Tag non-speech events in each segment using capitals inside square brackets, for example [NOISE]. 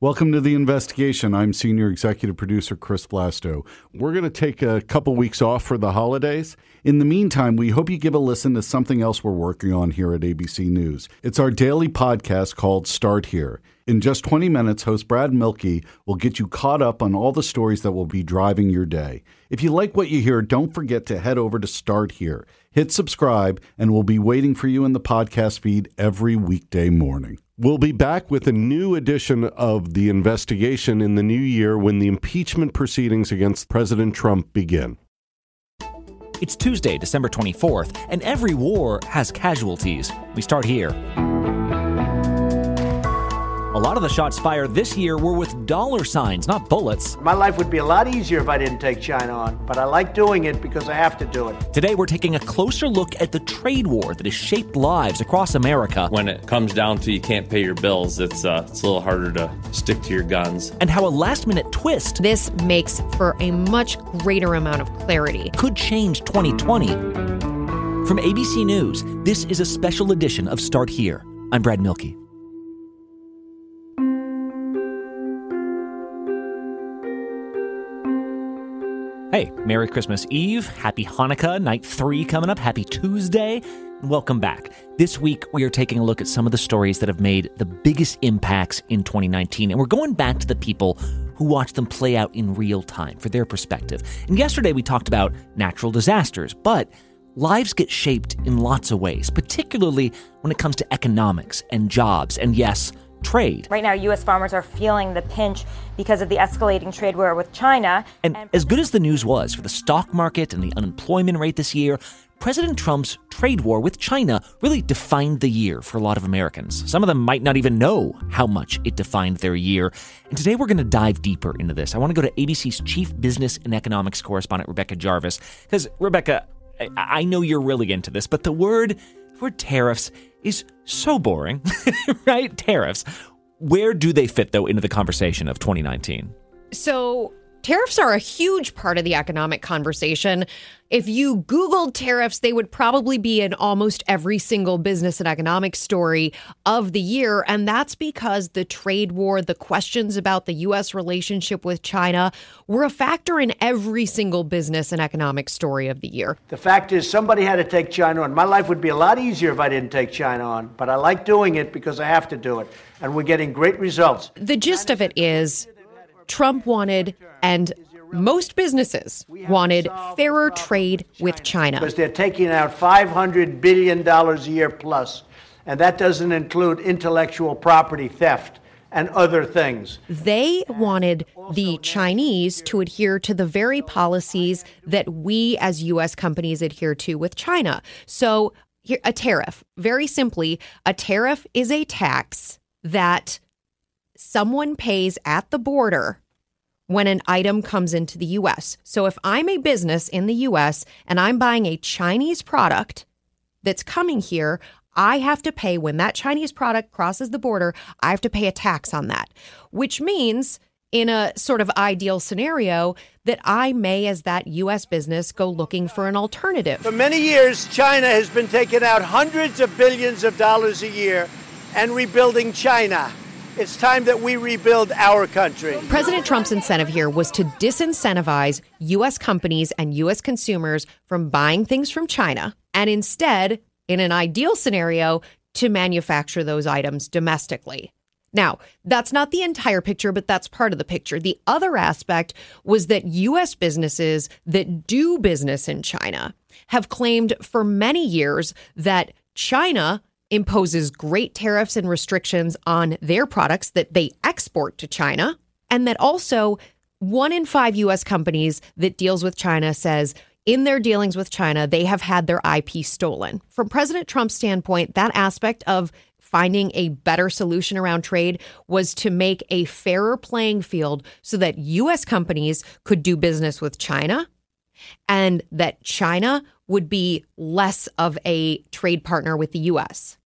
Welcome to the investigation. I'm senior executive producer Chris Vlasto. We're going to take a couple weeks off for the holidays. In the meantime, we hope you give a listen to something else we're working on here at ABC News. It's our daily podcast called Start Here. In just 20 minutes, host Brad Mielke will get you caught up on all the stories that will be driving your day. If you like what you hear, don't forget to head over to Start Here. Hit subscribe, and we'll be waiting for you in the podcast feed every weekday morning. We'll be back with a new edition of the investigation in the new year when the impeachment proceedings against President Trump begin. It's Tuesday, December 24th, and every war has casualties. We start here. A lot of the shots fired this year were with dollar signs, not bullets. My life would be a lot easier if I didn't take China on, but I like doing it because I have to do it. Today, we're taking a closer look at the trade war that has shaped lives across America. When it comes down to you can't pay your bills, it's, uh, it's a little harder to stick to your guns. And how a last minute twist. This makes for a much greater amount of clarity. Could change 2020. From ABC News, this is a special edition of Start Here. I'm Brad Mielke. Hey, Merry Christmas Eve. Happy Hanukkah, night three coming up. Happy Tuesday. Welcome back. This week, we are taking a look at some of the stories that have made the biggest impacts in 2019. And we're going back to the people who watched them play out in real time for their perspective. And yesterday, we talked about natural disasters, but lives get shaped in lots of ways, particularly when it comes to economics and jobs. And yes, trade. Right now, U.S. farmers are feeling the pinch because of the escalating trade war with China. And, and as good as the news was for the stock market and the unemployment rate this year, President Trump's trade war with China really defined the year for a lot of Americans. Some of them might not even know how much it defined their year. And today we're going to dive deeper into this. I want to go to ABC's chief business and economics correspondent, Rebecca Jarvis. Because, Rebecca, I, I know you're really into this, but the word, word tariffs is so boring, [LAUGHS] right? Tariffs. Where do they fit, though, into the conversation of 2019? So, tariffs are a huge part of the economic conversation. If you Googled tariffs, they would probably be in almost every single business and economic story of the year. And that's because the trade war, the questions about the U.S. relationship with China were a factor in every single business and economic story of the year. The fact is, somebody had to take China on. My life would be a lot easier if I didn't take China on, but I like doing it because I have to do it. And we're getting great results. The gist of it is Trump wanted, and most businesses wanted fairer trade with China. Because they're taking out $500 billion a year plus, and that doesn't include intellectual property theft and other things. They wanted the Chinese to adhere to the very policies that we as U.S. companies adhere to with China. So, a tariff, very simply, a tariff is a tax that someone pays at the border when an item comes into the US. So if I'm a business in the US and I'm buying a Chinese product that's coming here, I have to pay when that Chinese product crosses the border, I have to pay a tax on that, which means in a sort of ideal scenario that I may, as that U.S. business, go looking for an alternative. For many years, China has been taking out hundreds of billions of dollars a year and rebuilding China. It's time that we rebuild our country. President Trump's incentive here was to disincentivize U.S. companies and U.S. consumers from buying things from China and instead, in an ideal scenario, to manufacture those items domestically. Now, that's not the entire picture, but that's part of the picture. The other aspect was that U.S. businesses that do business in China have claimed for many years that China imposes great tariffs and restrictions on their products that they export to China, and that also one in five US companies that deals with China says in their dealings with China, they have had their IP stolen. From President Trump's standpoint, that aspect of finding a better solution around trade was to make a fairer playing field so that US companies could do business with China and that China would be less of a trade partner with the US.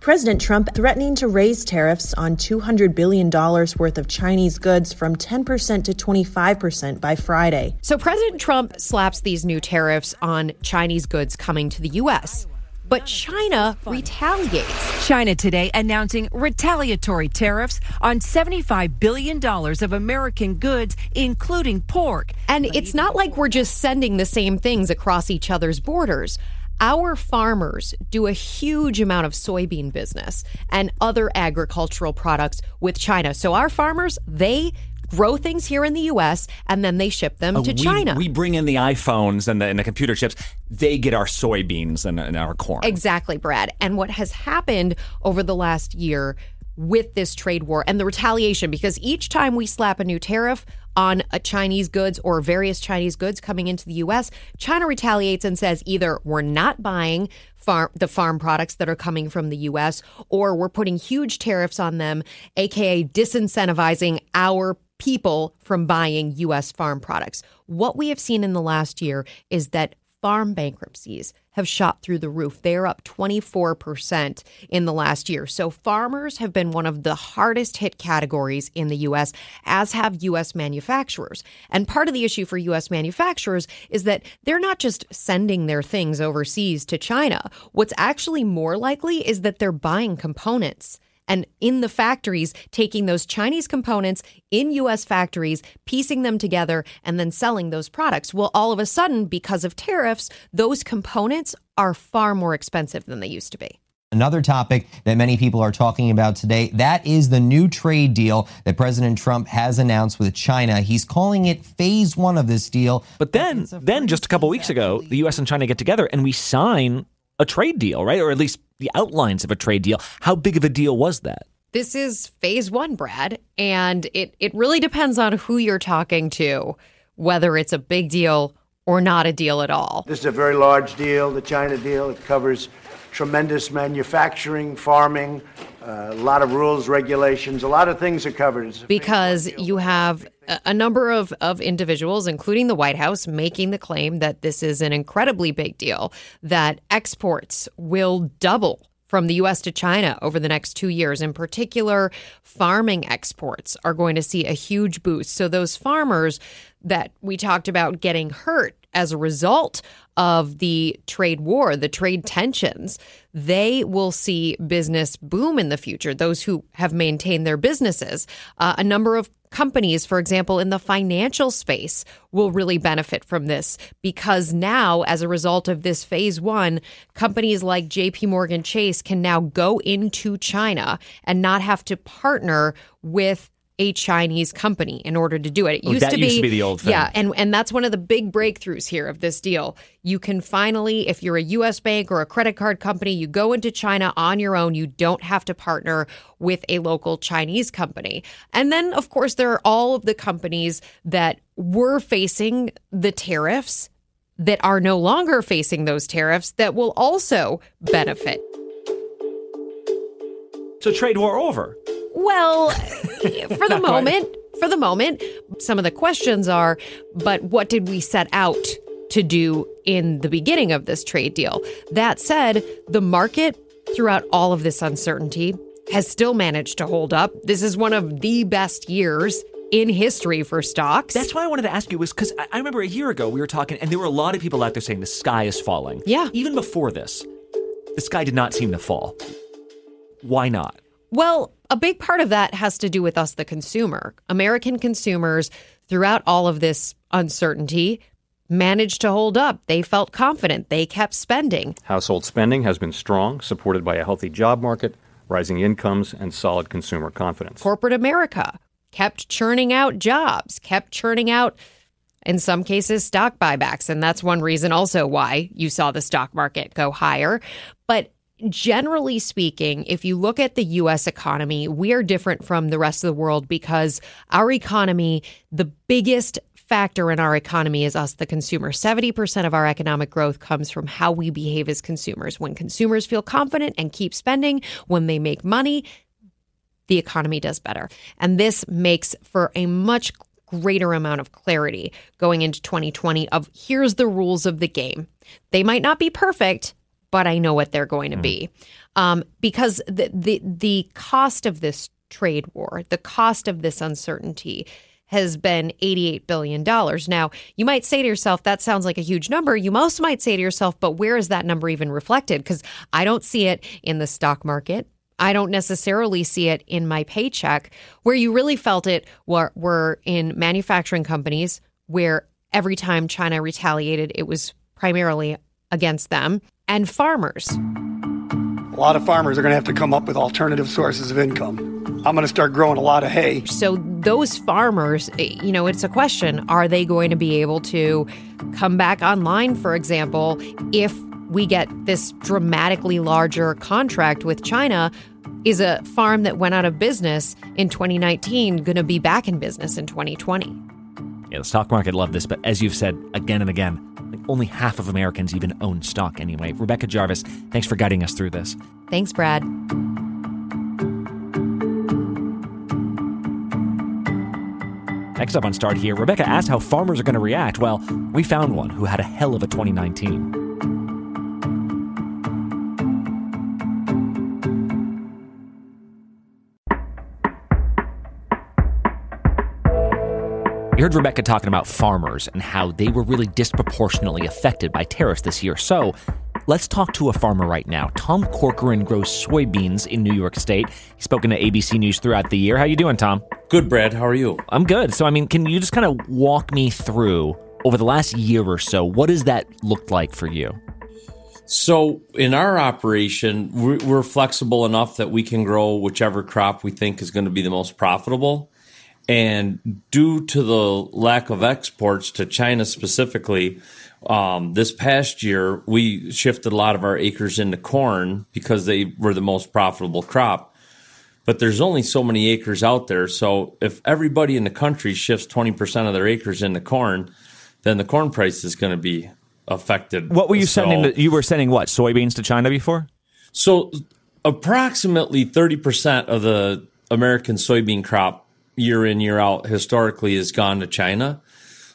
President Trump threatening to raise tariffs on $200 billion worth of Chinese goods from 10% to 25% by Friday. So, President Trump slaps these new tariffs on Chinese goods coming to the U.S. but China retaliates. China today announcing retaliatory tariffs on $75 billion of American goods, including pork. And it's not like we're just sending the same things across each other's borders. Our farmers do a huge amount of soybean business and other agricultural products with China. So our farmers, they grow things here in the U.S. and then they ship them Uh, to we, China. We bring in the iPhones and the, and the computer chips. They get our soybeans and, and our corn. Exactly, Brad. And what has happened over the last year with this trade war and the retaliation, because each time we slap a new tariff on a Chinese goods or various Chinese goods coming into the US, China retaliates and says either we're not buying farm the farm products that are coming from the US or we're putting huge tariffs on them, aka disincentivizing our people from buying US farm products. What we have seen in the last year is that farm bankruptcies have shot through the roof. They are up 24% in the last year. So farmers have been one of the hardest hit categories in the US, as have US manufacturers. And part of the issue for US manufacturers is that they're not just sending their things overseas to China. What's actually more likely is that they're buying components and in the factories, taking those Chinese components in US factories, piecing them together, and then selling those products. Well, all of a sudden, because of tariffs, those components are far more expensive than they used to be. Another topic that many people are talking about today, that is the new trade deal that President Trump has announced with China. He's calling it phase one of this deal. But then, then just a couple weeks ago, the U.S. and China get together and we sign a trade deal, right? Or at least the outlines of a trade deal. How big of a deal was that? This is phase one, Brad, and it, it really depends on who you're talking to, whether it's a big deal or not a deal at all. This is a very large deal, the China deal. It covers tremendous manufacturing, farming, uh, a lot of rules, regulations, a lot of things are covered. It's a big because you have a- number of, of individuals, including the White House, making the claim that this is an incredibly big deal, that exports will double from the US to China over the next two years. In particular, farming exports are going to see a huge boost. So, those farmers that we talked about getting hurt as a result of the trade war, the trade tensions, they will see business boom in the future. Those who have maintained their businesses, uh, a number of companies, for example, in the financial space, will really benefit from this because now, as a result of this phase one, companies like JP Morgan Chase can now go into China and not have to partner with a Chinese company in order to do it. It Oh, used that to used be to be the old thing. Yeah, and and that's one of the big breakthroughs here of this deal. You can finally, if you're a U.S. bank or a credit card company, you go into China on your own. You don't have to partner with a local Chinese company. And then, of course, there are all of the companies that were facing the tariffs that are no longer facing those tariffs that will also benefit. So trade war over. Well, [LAUGHS] for the moment, for the moment, some of the questions are, but what did we set out to do in the beginning of this trade deal? That said, the market throughout all of this uncertainty has still managed to hold up. This is one of the best years in history for stocks. That's why I wanted to ask you was because I, I remember a year ago we were talking, and there were a lot of people out there saying the sky is falling. Yeah. Even before this, the sky did not seem to fall. Why not? Well, a big part of that has to do with us, the consumer. American consumers, throughout all of this uncertainty, managed to hold up. They felt confident. They kept spending. Household spending has been strong, supported by a healthy job market, rising incomes, and solid consumer confidence. Corporate America kept churning out jobs, kept churning out, in some cases, stock buybacks. And that's one reason also why you saw the stock market go higher. But generally speaking, if you look at the US economy, we are different from the rest of the world because our economy, the biggest factor in our economy is us, the consumer. 70% of our economic growth comes from how we behave as consumers. When consumers feel confident and keep spending, when they make money, the economy does better. And this makes for a much greater amount of clarity going into 2020 of here's the rules of the game. They might not be perfect, but I know what they're going to be. Um, because the, the the cost of this trade war, the cost of this uncertainty has been $88 billion. Now, you might say to yourself, that sounds like a huge number. You most might say to yourself, but where is that number even reflected? Because I don't see it in the stock market. I don't necessarily see it in my paycheck. Where you really felt it were, were in manufacturing companies where every time China retaliated, it was primarily against them, and farmers. A lot of farmers are going to have to come up with alternative sources of income. I'm going to start growing a lot of hay. So, those farmers, eh, you know, it's a question are they going to be able to come back online, for example, if we get this dramatically larger contract with China? Is a farm that went out of business in 2019 going to be back in business in 2020? Yeah, the stock market loved this, but as you've said again and again, like only half of Americans even own stock anyway. Rebecca Jarvis, thanks for guiding us through this. Thanks, Brad. Next up on Start Here, Rebecca asked how farmers are going to react. Well, we found one who had a hell of a 2019. You heard Rebecca talking about farmers and how they were really disproportionately affected by tariffs this year. So let's talk to a farmer right now. Tom Corcoran grows soybeans in New York State. He's spoken to ABC News throughout the year. How you doing, Tom? Good, Brad. How are you? I'm good. So, I mean, can you just kind of walk me through over the last year or so? What has that looked like for you? So, in our operation, we're, we're flexible enough that we can grow whichever crop we think is going to be the most profitable. And due to the lack of exports to China specifically, um, this past year we shifted a lot of our acres into corn because they were the most profitable crop. But there's only so many acres out there. So if everybody in the country shifts 20% of their acres into corn, then the corn price is going to be affected. What were you So- sending? To, you were sending what soybeans to China before? So, approximately 30% of the American soybean crop year in, year out historically has gone to China.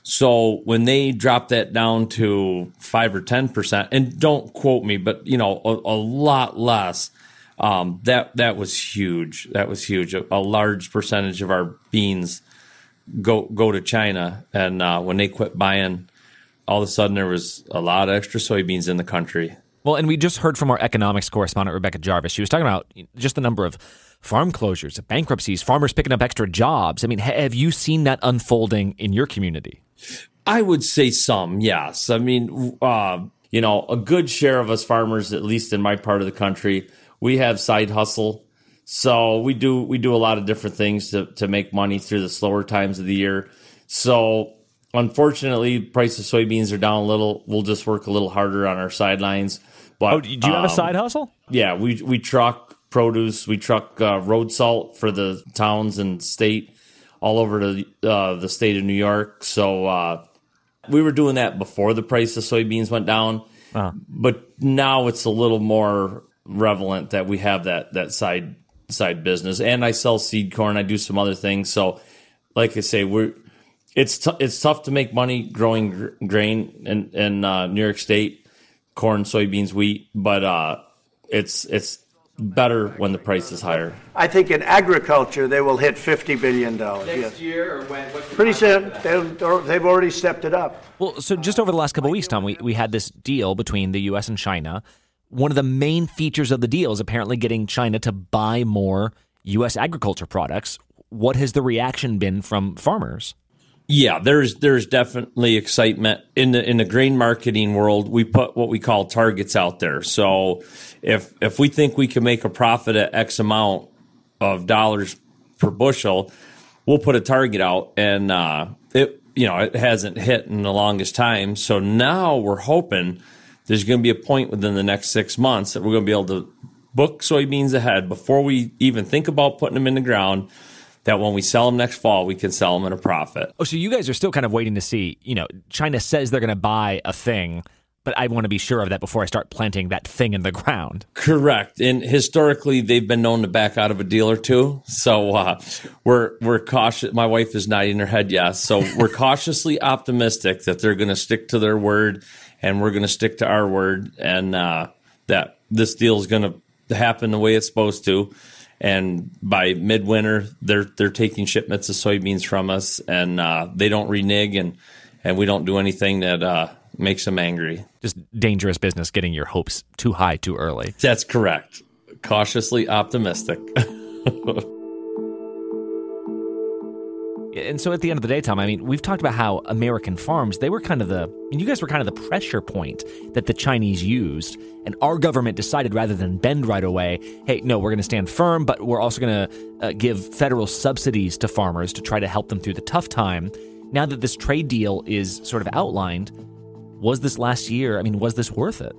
So, when they drop that down to 5 or 10%, and don't quote me, but you know, a, a lot less, um, that, that was huge. That was huge. A, a large percentage of our beans go, go to China. And uh, when they quit buying, all of a sudden there was a lot of extra soybeans in the country. Well, and we just heard from our economics correspondent, Rebecca Jarvis. She was talking about just the number of farm closures, bankruptcies, farmers picking up extra jobs. I mean, have you seen that unfolding in your community? I would say some, yes. I mean, uh, you know, a good share of us farmers, at least in my part of the country, we have side hustle. So we do we do a lot of different things to to make money through the slower times of the year. So unfortunately, price of soybeans are down a little. We'll just work a little harder on our sidelines. But Oh, do you have a um, side hustle? Yeah, we we truck produce, we truck uh, road salt for the towns and state all over the uh, the state of New York. So uh, we were doing that before the price of soybeans went down, but now it's a little more relevant that we have that that side side business. And I sell seed corn. I do some other things. So, like I say, we're it's t- it's tough to make money growing gr- grain in in uh, New York State, corn, soybeans, wheat, but uh, it's it's better when the price is higher. I think in agriculture, they will hit $50 billion. Next yes. year or when? What's Pretty soon. They'll- They've already stepped it up. Well, so just over the last couple of weeks, Tom, we, we had this deal between the U.S. and China. One of the main features of the deal is apparently getting China to buy more U.S. agriculture products. What has the reaction been from farmers? Yeah, there's there's definitely excitement in the in the grain marketing world. We put what we call targets out there. So if if we think we can make a profit at X amount of dollars per bushel, we'll put a target out, and uh, it you know it hasn't hit in the longest time. So now we're hoping there's going to be a point within the next six months that we're going to be able to book soybeans ahead before we even think about putting them in the ground. That when we sell them next fall, we can sell them at a profit. Oh, so you guys are still kind of waiting to see, you know, China says they're going to buy a thing, but I want to be sure of that before I start planting that thing in the ground. Correct. And historically, they've been known to back out of a deal or two. So uh, we're we're cautious. My wife is nodding her head yes. So we're [LAUGHS] cautiously optimistic that they're going to stick to their word, and we're going to stick to our word, and uh, that this deal is going to happen the way it's supposed to. And by midwinter, they're they're taking shipments of soybeans from us, and uh, they don't renege, and and we don't do anything that uh, makes them angry. Just dangerous business getting your hopes too high too early. That's correct. Cautiously optimistic. [LAUGHS] And so at the end of the day, Tom, I mean, we've talked about how American farms, they were kind of the, I mean, you guys were kind of the pressure point that the Chinese used. And our government decided rather than bend right away, hey, no, we're going to stand firm, but we're also going to uh, give federal subsidies to farmers to try to help them through the tough time. Now that this trade deal is sort of outlined, was this last year, I mean, was this worth it?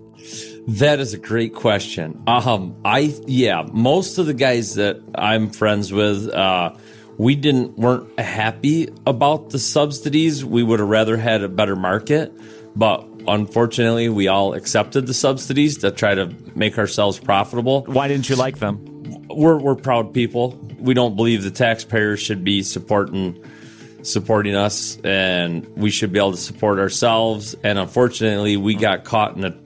That is a great question. Um, I, yeah, most of the guys that I'm friends with, uh, we didn't weren't happy about the subsidies. We would have rather had a better market, but unfortunately, we all accepted the subsidies to try to make ourselves profitable. Why didn't you like them? We're we're proud people. We don't believe the taxpayers should be supporting supporting us, and we should be able to support ourselves. And unfortunately, we got caught in the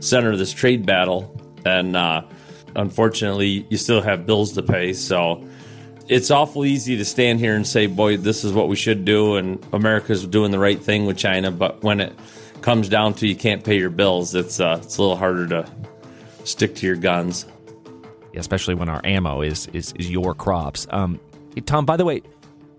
center of this trade battle, and uh, unfortunately, you still have bills to pay. So it's awful easy to stand here and say, boy, this is what we should do, and America's doing the right thing with China. But when it comes down to you can't pay your bills, it's uh, it's a little harder to stick to your guns. Especially when our ammo is is, is your crops. Um, hey, Tom, by the way,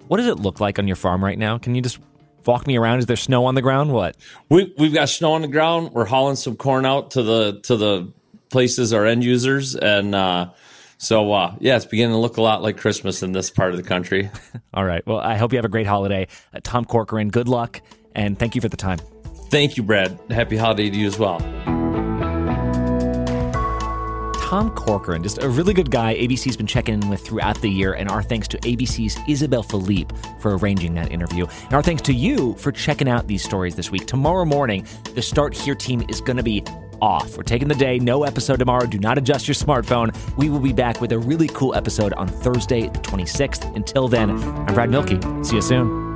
what does it look like on your farm right now? Can you just walk me around? Is there snow on the ground? What? We we've got snow on the ground. We're hauling some corn out to the to the places our end users and. Uh, so, uh, yeah, it's beginning to look a lot like Christmas in this part of the country. [LAUGHS] All right. Well, I hope you have a great holiday. Uh, Tom Corcoran, good luck, and thank you for the time. Thank you, Brad. Happy holiday to you as well. Tom Corcoran, just a really good guy ABC's been checking in with throughout the year, and our thanks to ABC's Isabel Philippe for arranging that interview. And our thanks to you for checking out these stories this week. Tomorrow morning, the Start Here team is going to be off. We're taking the day, no episode tomorrow. Do not adjust your smartphone. We will be back with a really cool episode on Thursday, the 26th. Until then, I'm Brad Mielke. See you soon.